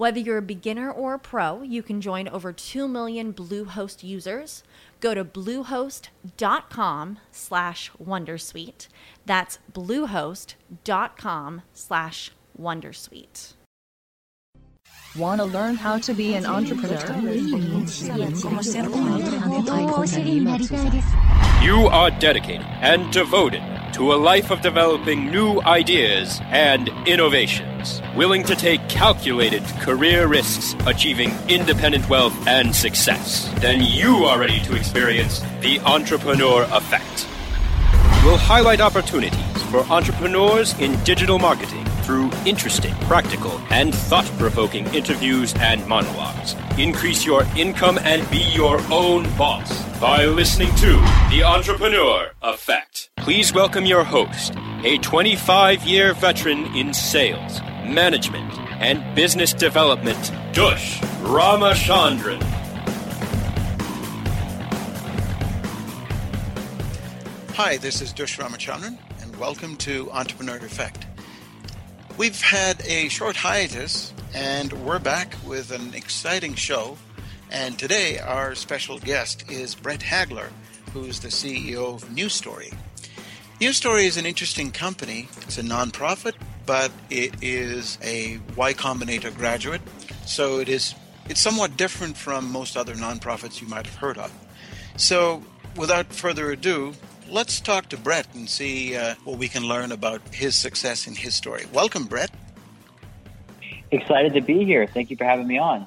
Whether you're a beginner or a pro, you can join over 2 million Bluehost users. Go to bluehost.com slash wondersuite. That's bluehost.com slash wondersuite. Want to learn how to be an entrepreneur? You are dedicated and devoted to a life of developing new ideas and innovations, willing to take calculated career risks, achieving independent wealth and success, then you are ready to experience the entrepreneur effect. We'll highlight opportunities for entrepreneurs in digital marketing through interesting, practical, and thought provoking interviews and monologues. Increase your income and be your own boss by listening to The Entrepreneur Effect. Please welcome your host, a 25 year veteran in sales, management, and business development, Dush Ramachandran. Hi, this is Dush Ramachandran, and welcome to Entrepreneur Effect. We've had a short hiatus, and we're back with an exciting show. And today, our special guest is Brett Hagler, who's the CEO of New Story. New Story is an interesting company. It's a nonprofit, but it is a Y Combinator graduate, so it is it's somewhat different from most other nonprofits you might have heard of. So, without further ado, let's talk to Brett and see uh, what we can learn about his success in his story. Welcome, Brett. Excited to be here. Thank you for having me on.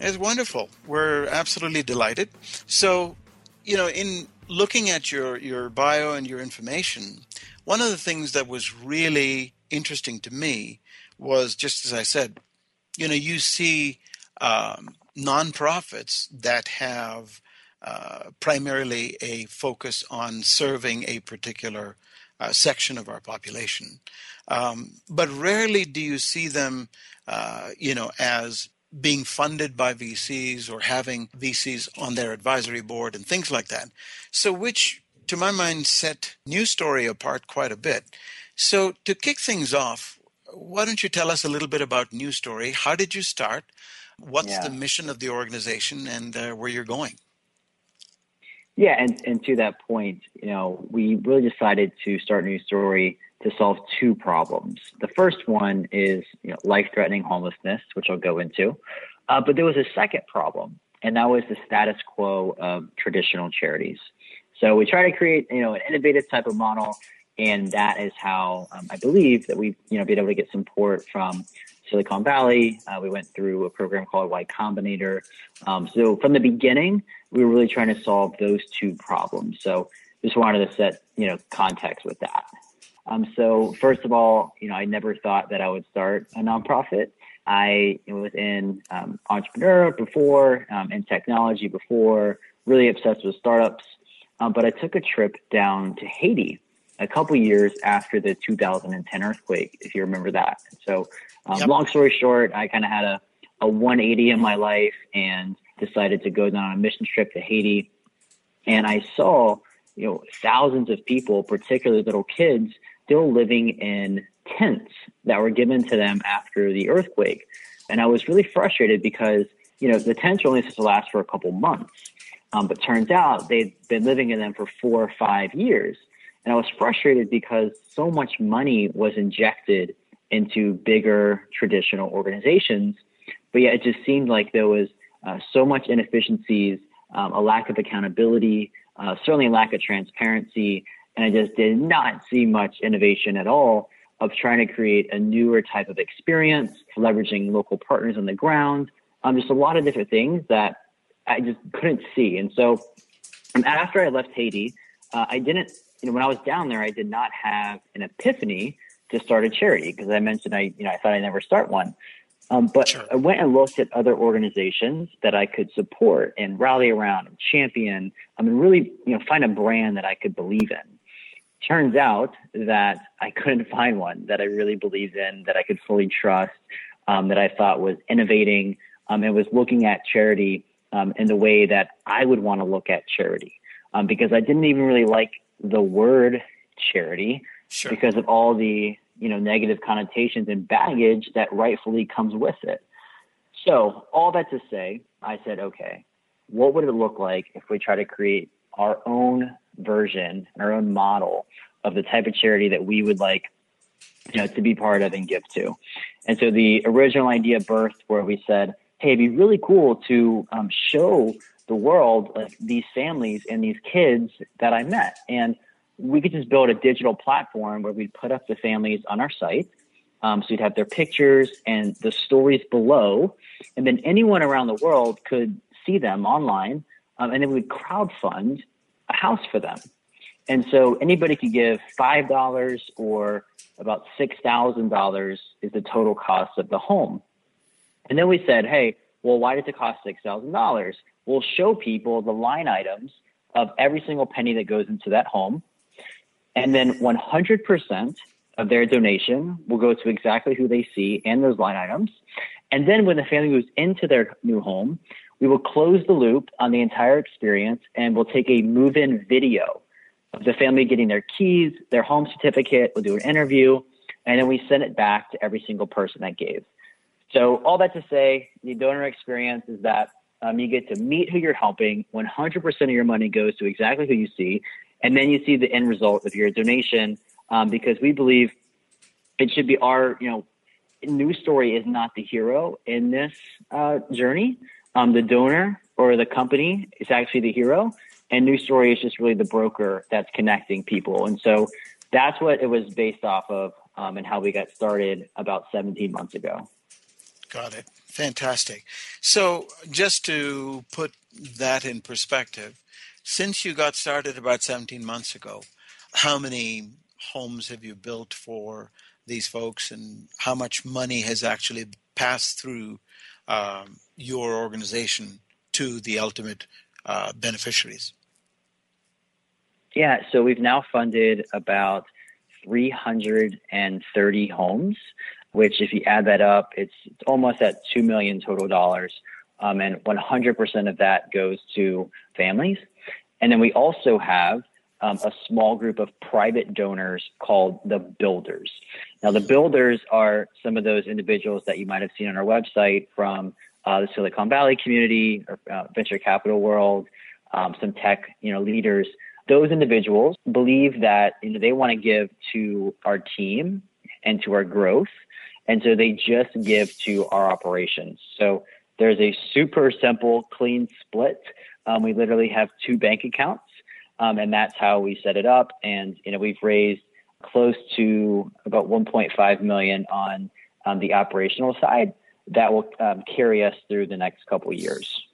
It's wonderful. We're absolutely delighted. So, you know, in looking at your, your bio and your information, one of the things that was really interesting to me was just as I said, you know, you see um, nonprofits that have uh, primarily a focus on serving a particular uh, section of our population. Um, but rarely do you see them, uh, you know, as being funded by VCs or having VCs on their advisory board and things like that. So, which to my mind set New Story apart quite a bit. So, to kick things off, why don't you tell us a little bit about New Story? How did you start? What's yeah. the mission of the organization and uh, where you're going? Yeah, and, and to that point, you know, we really decided to start a New Story to solve two problems. The first one is you know, life-threatening homelessness, which I'll go into. Uh, but there was a second problem, and that was the status quo of traditional charities. So we try to create you know an innovative type of model, and that is how um, I believe that we've you know been able to get support from Silicon Valley. Uh, we went through a program called Y Combinator. Um, so from the beginning, we were really trying to solve those two problems. So just wanted to set you know context with that. Um, so first of all, you know, I never thought that I would start a nonprofit. I was in um, entrepreneur before, um, in technology before, really obsessed with startups. Um, but I took a trip down to Haiti a couple years after the 2010 earthquake, if you remember that. So, um, yep. long story short, I kind of had a, a 180 in my life and decided to go down on a mission trip to Haiti. And I saw, you know, thousands of people, particularly little kids, still living in tents that were given to them after the earthquake. And I was really frustrated because, you know, the tents were only supposed to last for a couple months. Um, but turns out they'd been living in them for four or five years. And I was frustrated because so much money was injected into bigger traditional organizations. But yet it just seemed like there was uh, so much inefficiencies, um, a lack of accountability, uh, certainly a lack of transparency. And I just did not see much innovation at all of trying to create a newer type of experience, leveraging local partners on the ground, um, just a lot of different things that I just couldn't see. And so um, after I left Haiti, uh, I didn't, you know, when I was down there, I did not have an epiphany to start a charity because I mentioned I, you know, I thought I'd never start one. Um, but sure. I went and looked at other organizations that I could support and rally around and champion. I mean, really, you know, find a brand that I could believe in. Turns out that I couldn't find one that I really believed in, that I could fully trust, um, that I thought was innovating, um, and was looking at charity um, in the way that I would want to look at charity, um, because I didn't even really like the word charity sure. because of all the you know negative connotations and baggage that rightfully comes with it. So all that to say, I said, okay, what would it look like if we try to create our own version, our own model of the type of charity that we would like you know, to be part of and give to. And so the original idea birthed where we said, hey, it'd be really cool to um, show the world like these families and these kids that I met. And we could just build a digital platform where we'd put up the families on our site. Um, so you'd have their pictures and the stories below. And then anyone around the world could see them online. Um, and then we'd crowdfund a house for them. And so anybody could give $5 or about $6,000 is the total cost of the home. And then we said, hey, well, why does it cost $6,000? We'll show people the line items of every single penny that goes into that home. And then 100% of their donation will go to exactly who they see and those line items. And then when the family moves into their new home, we will close the loop on the entire experience and we'll take a move in video of the family getting their keys, their home certificate. We'll do an interview and then we send it back to every single person that gave. So all that to say, the donor experience is that um, you get to meet who you're helping. 100% of your money goes to exactly who you see. And then you see the end result of your donation um, because we believe it should be our, you know, New Story is not the hero in this uh, journey. Um, the donor or the company is actually the hero. And New Story is just really the broker that's connecting people. And so that's what it was based off of um, and how we got started about 17 months ago. Got it. Fantastic. So, just to put that in perspective, since you got started about 17 months ago, how many homes have you built for these folks, and how much money has actually passed through um, your organization to the ultimate uh, beneficiaries? Yeah, so we've now funded about 330 homes which if you add that up, it's, it's almost at two million total dollars. Um, and 100% of that goes to families. And then we also have um, a small group of private donors called the builders. Now, the builders are some of those individuals that you might have seen on our website from uh, the Silicon Valley community, or, uh, venture capital world, um, some tech, you know, leaders. Those individuals believe that you know they want to give to our team and to our growth, and so they just give to our operations. So there's a super simple, clean split. Um, we literally have two bank accounts, um, and that's how we set it up. And you know, we've raised close to about 1.5 million on um, the operational side. That will um, carry us through the next couple years.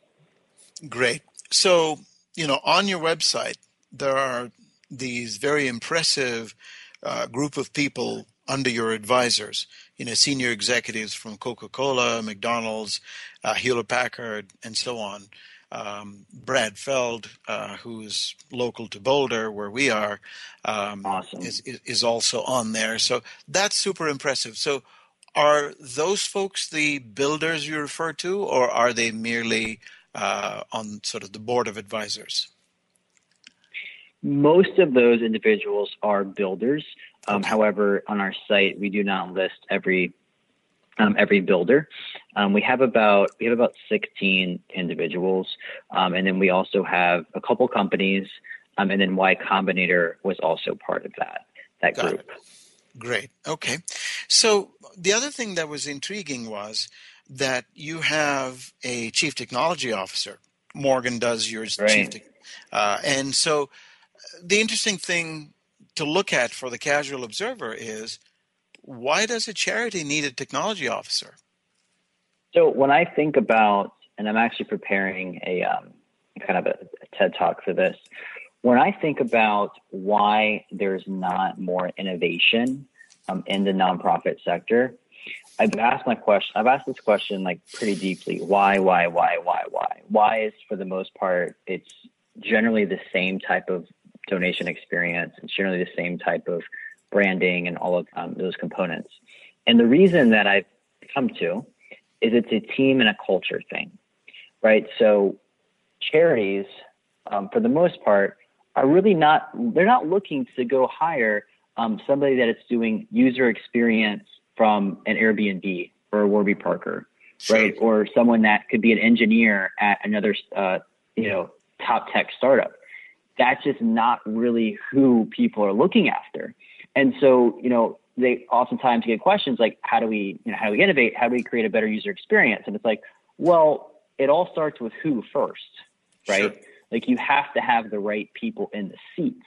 Great. So you know, on your website, there are these very impressive uh, group of people under your advisors, you know, senior executives from Coca-Cola, McDonald's, uh, Hewlett Packard, and so on. Um, Brad Feld, uh, who's local to Boulder, where we are, um, awesome. is, is also on there. So that's super impressive. So are those folks the builders you refer to, or are they merely uh, on sort of the board of advisors? Most of those individuals are builders. Um. However, on our site, we do not list every um, every builder. Um, we have about we have about 16 individuals, um, and then we also have a couple companies, um, and then Y Combinator was also part of that that Got group. It. Great. Okay. So the other thing that was intriguing was that you have a chief technology officer. Morgan does yours, right. chief, te- uh, and so the interesting thing to look at for the casual observer is why does a charity need a technology officer? So when I think about, and I'm actually preparing a um, kind of a, a TED talk for this. When I think about why there's not more innovation um, in the nonprofit sector, I've asked my question. I've asked this question like pretty deeply. Why, why, why, why, why? Why is for the most part it's generally the same type of donation experience. It's generally the same type of branding and all of um, those components. And the reason that I've come to is it's a team and a culture thing, right? So charities, um, for the most part, are really not, they're not looking to go hire um, somebody that is doing user experience from an Airbnb or a Warby Parker, sure. right? Or someone that could be an engineer at another, uh, you know, top tech startup that's just not really who people are looking after. And so, you know, they oftentimes get questions like, how do we, you know, how do we innovate? How do we create a better user experience? And it's like, well, it all starts with who first, right? Sure. Like you have to have the right people in the seats.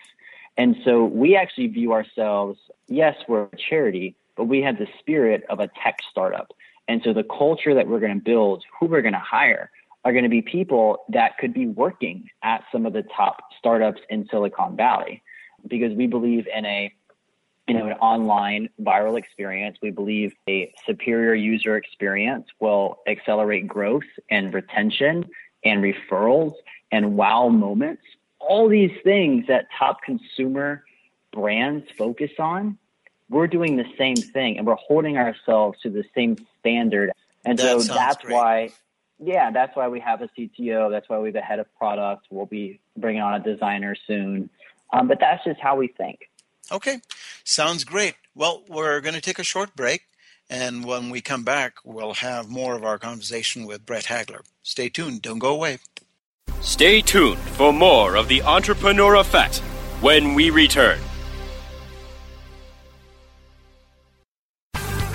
And so we actually view ourselves, yes, we're a charity, but we have the spirit of a tech startup. And so the culture that we're going to build, who we're going to hire, are going to be people that could be working at some of the top startups in Silicon Valley. Because we believe in a you know an online viral experience. We believe a superior user experience will accelerate growth and retention and referrals and wow moments. All these things that top consumer brands focus on we're doing the same thing and we're holding ourselves to the same standard. And that so that's great. why yeah, that's why we have a CTO. That's why we have a head of product. We'll be bringing on a designer soon. Um, but that's just how we think. Okay, sounds great. Well, we're going to take a short break. And when we come back, we'll have more of our conversation with Brett Hagler. Stay tuned. Don't go away. Stay tuned for more of the Entrepreneur Effect when we return.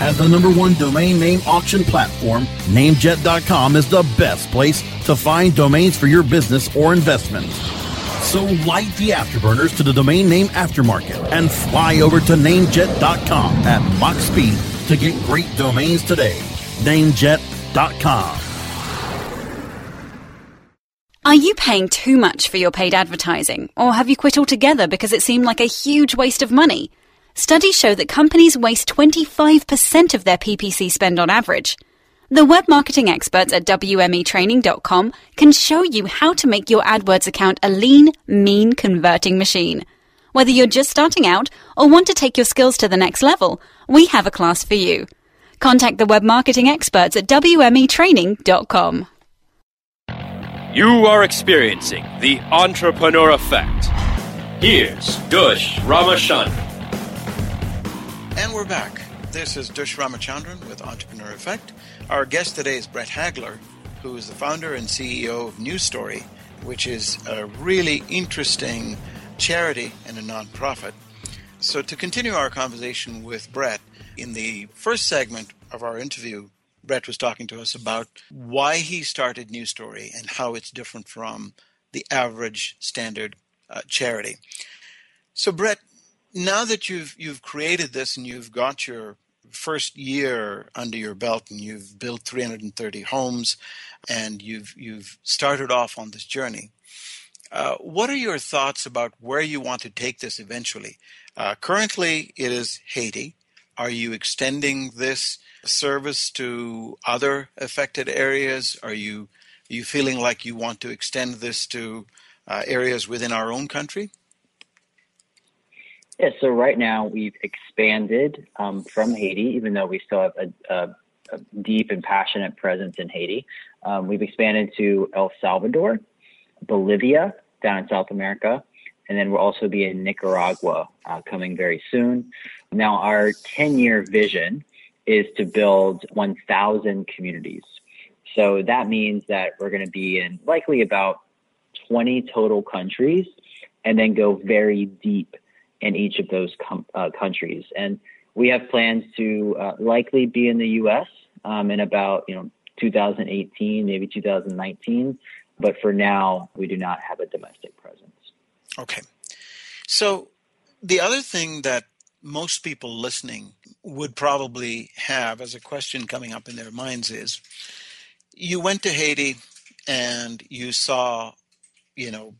As the number one domain name auction platform, Namejet.com is the best place to find domains for your business or investment. So light the afterburners to the domain name aftermarket and fly over to Namejet.com at Mach speed to get great domains today. Namejet.com. Are you paying too much for your paid advertising, or have you quit altogether because it seemed like a huge waste of money? Studies show that companies waste 25% of their PPC spend on average. The web marketing experts at WMEtraining.com can show you how to make your AdWords account a lean, mean converting machine. Whether you're just starting out or want to take your skills to the next level, we have a class for you. Contact the web marketing experts at WMEtraining.com. You are experiencing the entrepreneur effect. Here's Dush Ramachandran. And we're back. This is Dush Ramachandran with Entrepreneur Effect. Our guest today is Brett Hagler, who is the founder and CEO of New Story, which is a really interesting charity and a nonprofit. So, to continue our conversation with Brett, in the first segment of our interview, Brett was talking to us about why he started New Story and how it's different from the average standard uh, charity. So, Brett, now that you've you've created this and you've got your first year under your belt and you've built 330 homes and you've you've started off on this journey, uh, what are your thoughts about where you want to take this eventually? Uh, currently, it is Haiti. Are you extending this service to other affected areas? Are you are you feeling like you want to extend this to uh, areas within our own country? Yeah, so right now we've expanded um, from Haiti, even though we still have a, a, a deep and passionate presence in Haiti. Um, we've expanded to El Salvador, Bolivia, down in South America, and then we'll also be in Nicaragua uh, coming very soon. Now, our 10 year vision is to build 1,000 communities. So that means that we're going to be in likely about 20 total countries and then go very deep in each of those com- uh, countries. And we have plans to uh, likely be in the U.S. Um, in about you know 2018, maybe 2019. But for now, we do not have a domestic presence. Okay. So the other thing that most people listening would probably have as a question coming up in their minds is you went to Haiti and you saw, you know,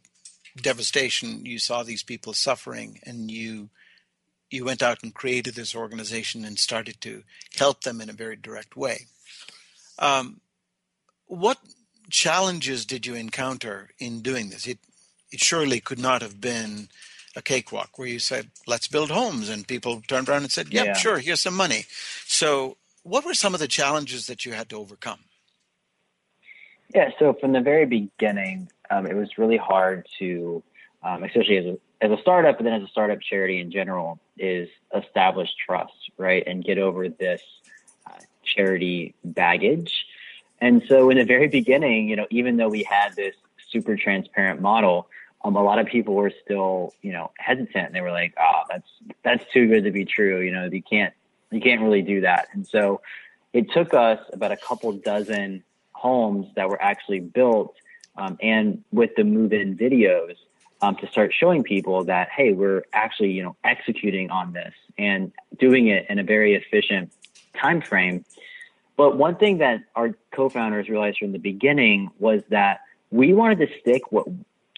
devastation, you saw these people suffering and you you went out and created this organization and started to help them in a very direct way. Um, what challenges did you encounter in doing this? It it surely could not have been a cakewalk where you said, let's build homes. And people turned around and said, yep, yeah. sure, here's some money. So, what were some of the challenges that you had to overcome? Yeah, so from the very beginning, um, it was really hard to, um, especially as a, as a startup, but then as a startup charity in general, is establish trust, right? And get over this uh, charity baggage. And so in the very beginning, you know, even though we had this super transparent model, um, a lot of people were still, you know, hesitant. They were like, "Oh, that's that's too good to be true." You know, you can't you can't really do that. And so, it took us about a couple dozen homes that were actually built, um, and with the move-in videos, um, to start showing people that, hey, we're actually, you know, executing on this and doing it in a very efficient time frame. But one thing that our co-founders realized from the beginning was that we wanted to stick what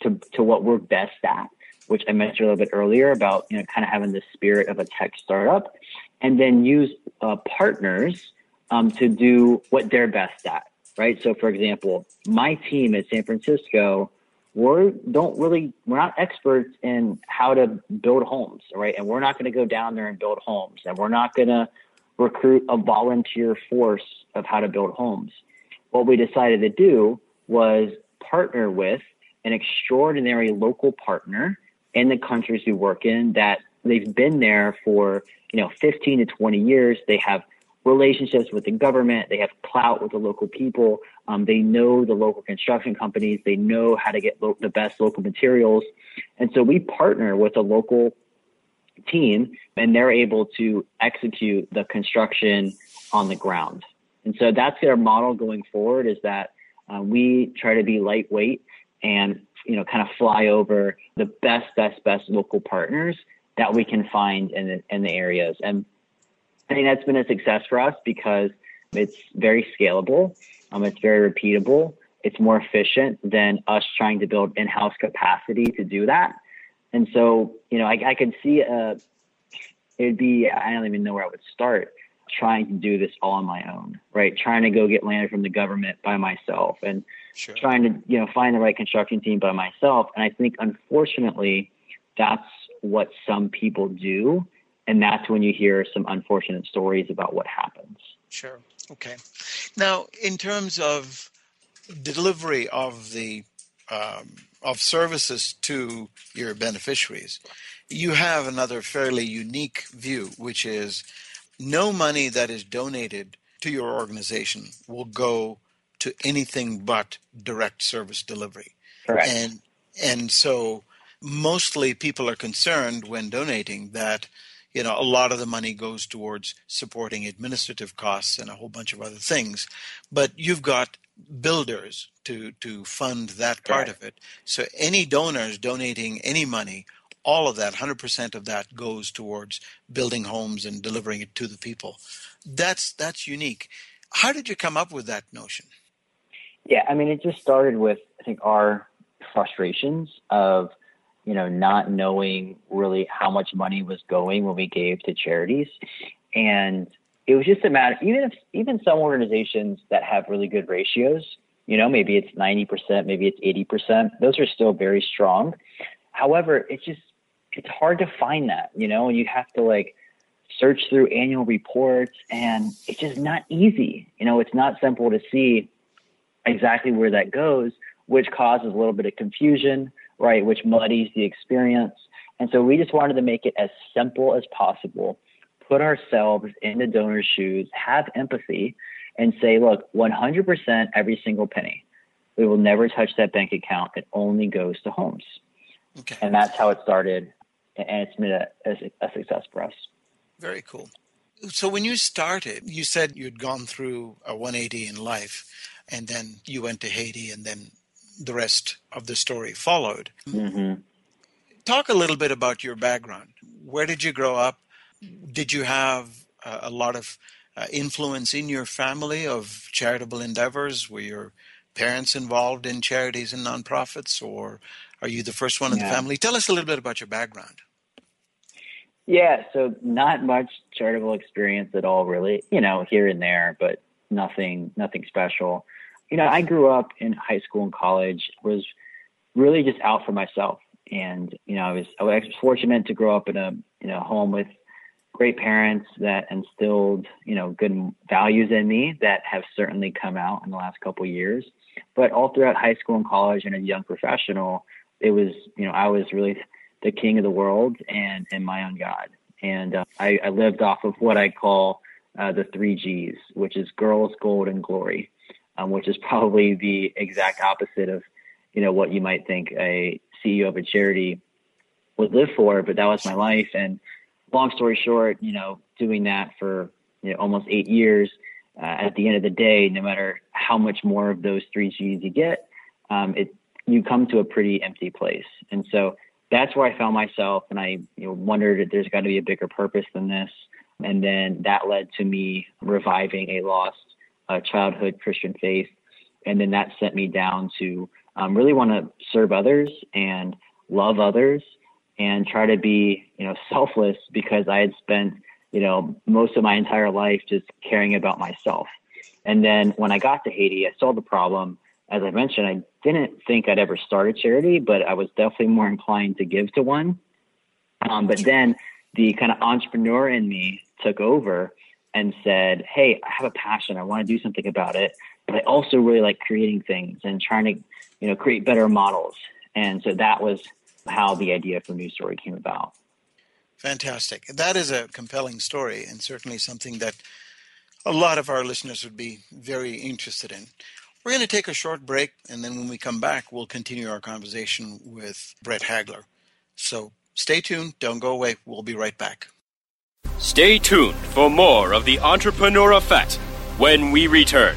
to, to what we're best at, which I mentioned a little bit earlier about, you know, kind of having the spirit of a tech startup and then use uh, partners um, to do what they're best at, right? So for example, my team at San Francisco, we don't really, we're not experts in how to build homes, right? And we're not going to go down there and build homes and we're not going to recruit a volunteer force of how to build homes. What we decided to do was partner with an extraordinary local partner in the countries we work in that they've been there for you know 15 to 20 years they have relationships with the government. They have clout with the local people. Um, they know the local construction companies. They know how to get lo- the best local materials. And so we partner with a local team and they're able to execute the construction on the ground. And so that's our model going forward is that uh, we try to be lightweight and you know kind of fly over the best best best local partners that we can find in the, in the areas. And i think that's been a success for us because it's very scalable um, it's very repeatable it's more efficient than us trying to build in-house capacity to do that and so you know i, I could see a it'd be i don't even know where i would start trying to do this all on my own, right? Trying to go get land from the government by myself and sure. trying to, you know, find the right construction team by myself. And I think unfortunately that's what some people do. And that's when you hear some unfortunate stories about what happens. Sure. Okay. Now, in terms of delivery of the um, of services to your beneficiaries, you have another fairly unique view, which is no money that is donated to your organization will go to anything but direct service delivery. Correct. And and so mostly people are concerned when donating that you know a lot of the money goes towards supporting administrative costs and a whole bunch of other things. But you've got builders to to fund that part Right. of it. So any donors donating any money all of that 100% of that goes towards building homes and delivering it to the people. That's that's unique. How did you come up with that notion? Yeah, I mean, it just started with I think our frustrations of you know not knowing really how much money was going when we gave to charities, and it was just a matter. Even if even some organizations that have really good ratios, you know, maybe it's ninety percent, maybe it's eighty percent. Those are still very strong. However, it's just it's hard to find that, you know, you have to like search through annual reports, and it's just not easy. You know, it's not simple to see exactly where that goes, which causes a little bit of confusion, right? Which muddies the experience. And so we just wanted to make it as simple as possible, put ourselves in the donor's shoes, have empathy, and say, look, 100% every single penny. We will never touch that bank account. It only goes to homes. okay And that's how it started. And it's been a, a, a success for us. Very cool. So when you started, you said you'd gone through a 180 in life, and then you went to Haiti, and then the rest of the story followed. hmm Talk a little bit about your background. Where did you grow up? Did you have uh, a lot of uh, influence in your family of charitable endeavors? Were your parents involved in charities and nonprofits, or are you the first one in the family? Tell us a little bit about your background. Yeah, so not much charitable experience at all, really. You know, here and there, but nothing, nothing special. You know, I grew up in high school and college. Was really just out for myself, and you know, I was I was fortunate to grow up in a you know home with great parents that instilled you know good values in me that have certainly come out in the last couple years. But all throughout high school and college, and as a young professional, it was you know I was really the king of the world and and my own God. And uh, I, I lived off of what I call uh, the three G's, which is girls, gold, and glory, um, which is probably the exact opposite of you know what you might think a CEO of a charity would live for. But that was my life. And long story short, you know, doing that for you know, almost eight years. Uh, at the end of the day, no matter how much more of those three G's you get, um, it you come to a pretty empty place. And so that's where I found myself, and I you know, wondered if there's got to be a bigger purpose than this. And then that led to me reviving a lost uh, childhood Christian faith, and then that sent me down to um, really want to serve others and love others and try to be you know selfless because I had spent you know most of my entire life just caring about myself. And then when I got to Haiti, I saw the problem. As I mentioned, I didn't think I'd ever start a charity, but I was definitely more inclined to give to one. Um, but then the kind of entrepreneur in me took over and said, Hey, I have a passion. I want to do something about it. But I also really like creating things and trying to, you know, create better models. And so that was how the idea for New Story came about. Fantastic. That is a compelling story and certainly something that a lot of our listeners would be very interested in. We're going to take a short break, and then when we come back, we'll continue our conversation with Brett Hagler. So stay tuned. Don't go away. We'll be right back. Stay tuned for more of the Entrepreneur Effect when we return.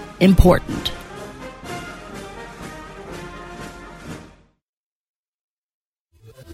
important.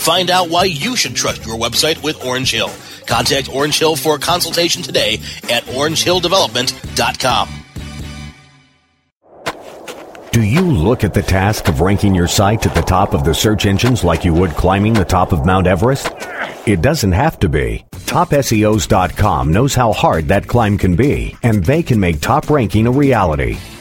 Find out why you should trust your website with Orange Hill. Contact Orange Hill for a consultation today at orangehilldevelopment.com. Do you look at the task of ranking your site at the top of the search engines like you would climbing the top of Mount Everest? It doesn't have to be. TopSEOs.com knows how hard that climb can be, and they can make top ranking a reality.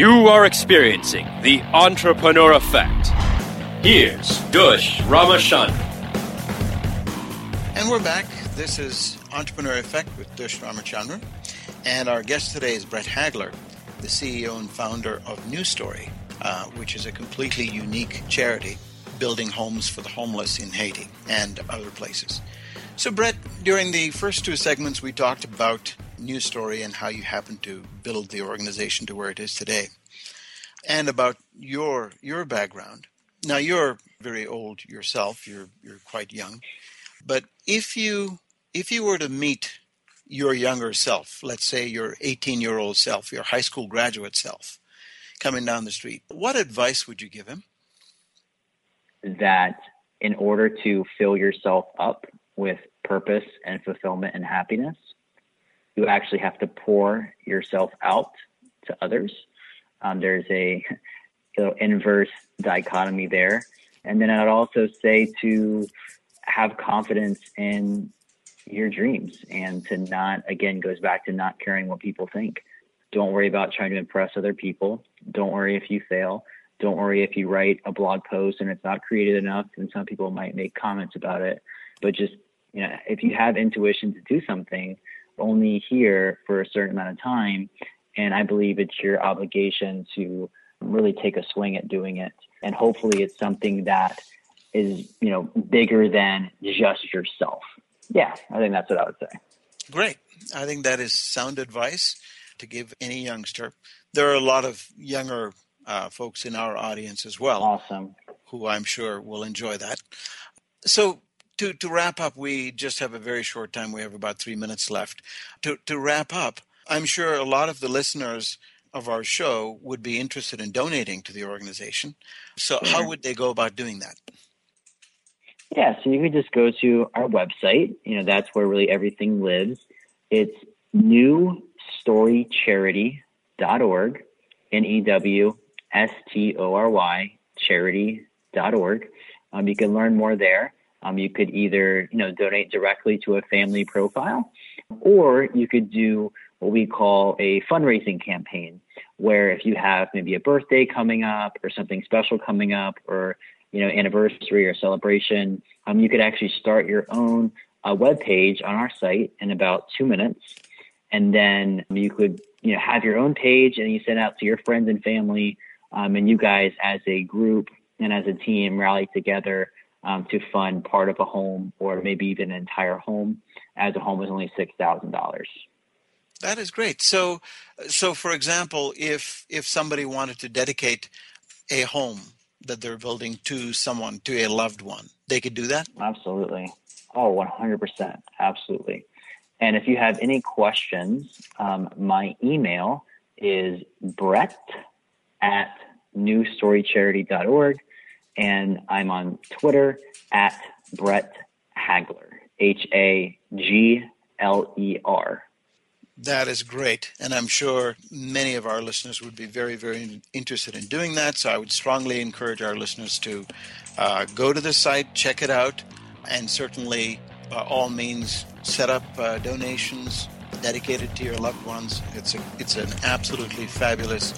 You are experiencing the entrepreneur effect. Here's Dush Ramachandran. And we're back. This is Entrepreneur Effect with Dush Ramachandran. And our guest today is Brett Hagler, the CEO and founder of New Story, uh, which is a completely unique charity building homes for the homeless in Haiti and other places. So, Brett, during the first two segments, we talked about New Story and how you happened to build the organization to where it is today, and about your your background. Now, you're very old yourself. You're you're quite young, but if you if you were to meet your younger self, let's say your 18 year old self, your high school graduate self, coming down the street, what advice would you give him? That in order to fill yourself up with purpose and fulfillment and happiness, you actually have to pour yourself out to others. Um, there's a know, inverse dichotomy there. And then I'd also say to have confidence in your dreams and to not, again, goes back to not caring what people think. Don't worry about trying to impress other people. Don't worry if you fail. Don't worry if you write a blog post and it's not creative enough and some people might make comments about it. But just, you know, if you have intuition to do something, only here for a certain amount of time. And I believe it's your obligation to really take a swing at doing it. And hopefully it's something that is, you know, bigger than just yourself. Yeah, I think that's what I would say. Great. I think that is sound advice to give any youngster. There are a lot of younger uh, folks in our audience as well. Awesome. Who I'm sure will enjoy that. So, to, to wrap up, we just have a very short time. We have about three minutes left. To, to wrap up, I'm sure a lot of the listeners of our show would be interested in donating to the organization. So, how would they go about doing that? Yeah, so you could just go to our website. You know, that's where really everything lives. It's newstorycharity.org, N E W S T O R Y, charity.org. Um, you can learn more there. Um, you could either, you know, donate directly to a family profile, or you could do what we call a fundraising campaign, where if you have maybe a birthday coming up or something special coming up, or you know, anniversary or celebration, um, you could actually start your own uh, web page on our site in about two minutes, and then you could, you know, have your own page and you send out to your friends and family, um, and you guys as a group and as a team rally together um, to fund part of a home or maybe even an entire home, as a home is only six thousand dollars. That is great. So, so for example, if if somebody wanted to dedicate a home that they're building to someone, to a loved one, they could do that. Absolutely. Oh, one hundred percent. Absolutely. And if you have any questions, um, my email is brett at newstorycharity.org and I'm on Twitter at Brett Hagler, H A G L E R. That is great. And I'm sure many of our listeners would be very, very interested in doing that. So I would strongly encourage our listeners to uh, go to the site, check it out, and certainly, by all means, set up uh, donations dedicated to your loved ones. It's a, it's an absolutely fabulous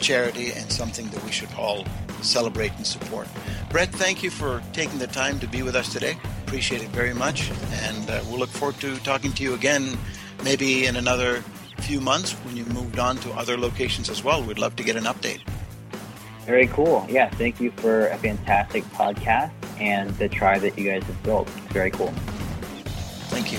charity and something that we should all celebrate and support. Brett, thank you for taking the time to be with us today. Appreciate it very much, and uh, we'll look forward to talking to you again, maybe in another few months when you've moved on to other locations as well. We'd love to get an update. Very cool. Yeah, thank you for a fantastic podcast and the tribe that you guys have built. It's very cool. Thank you.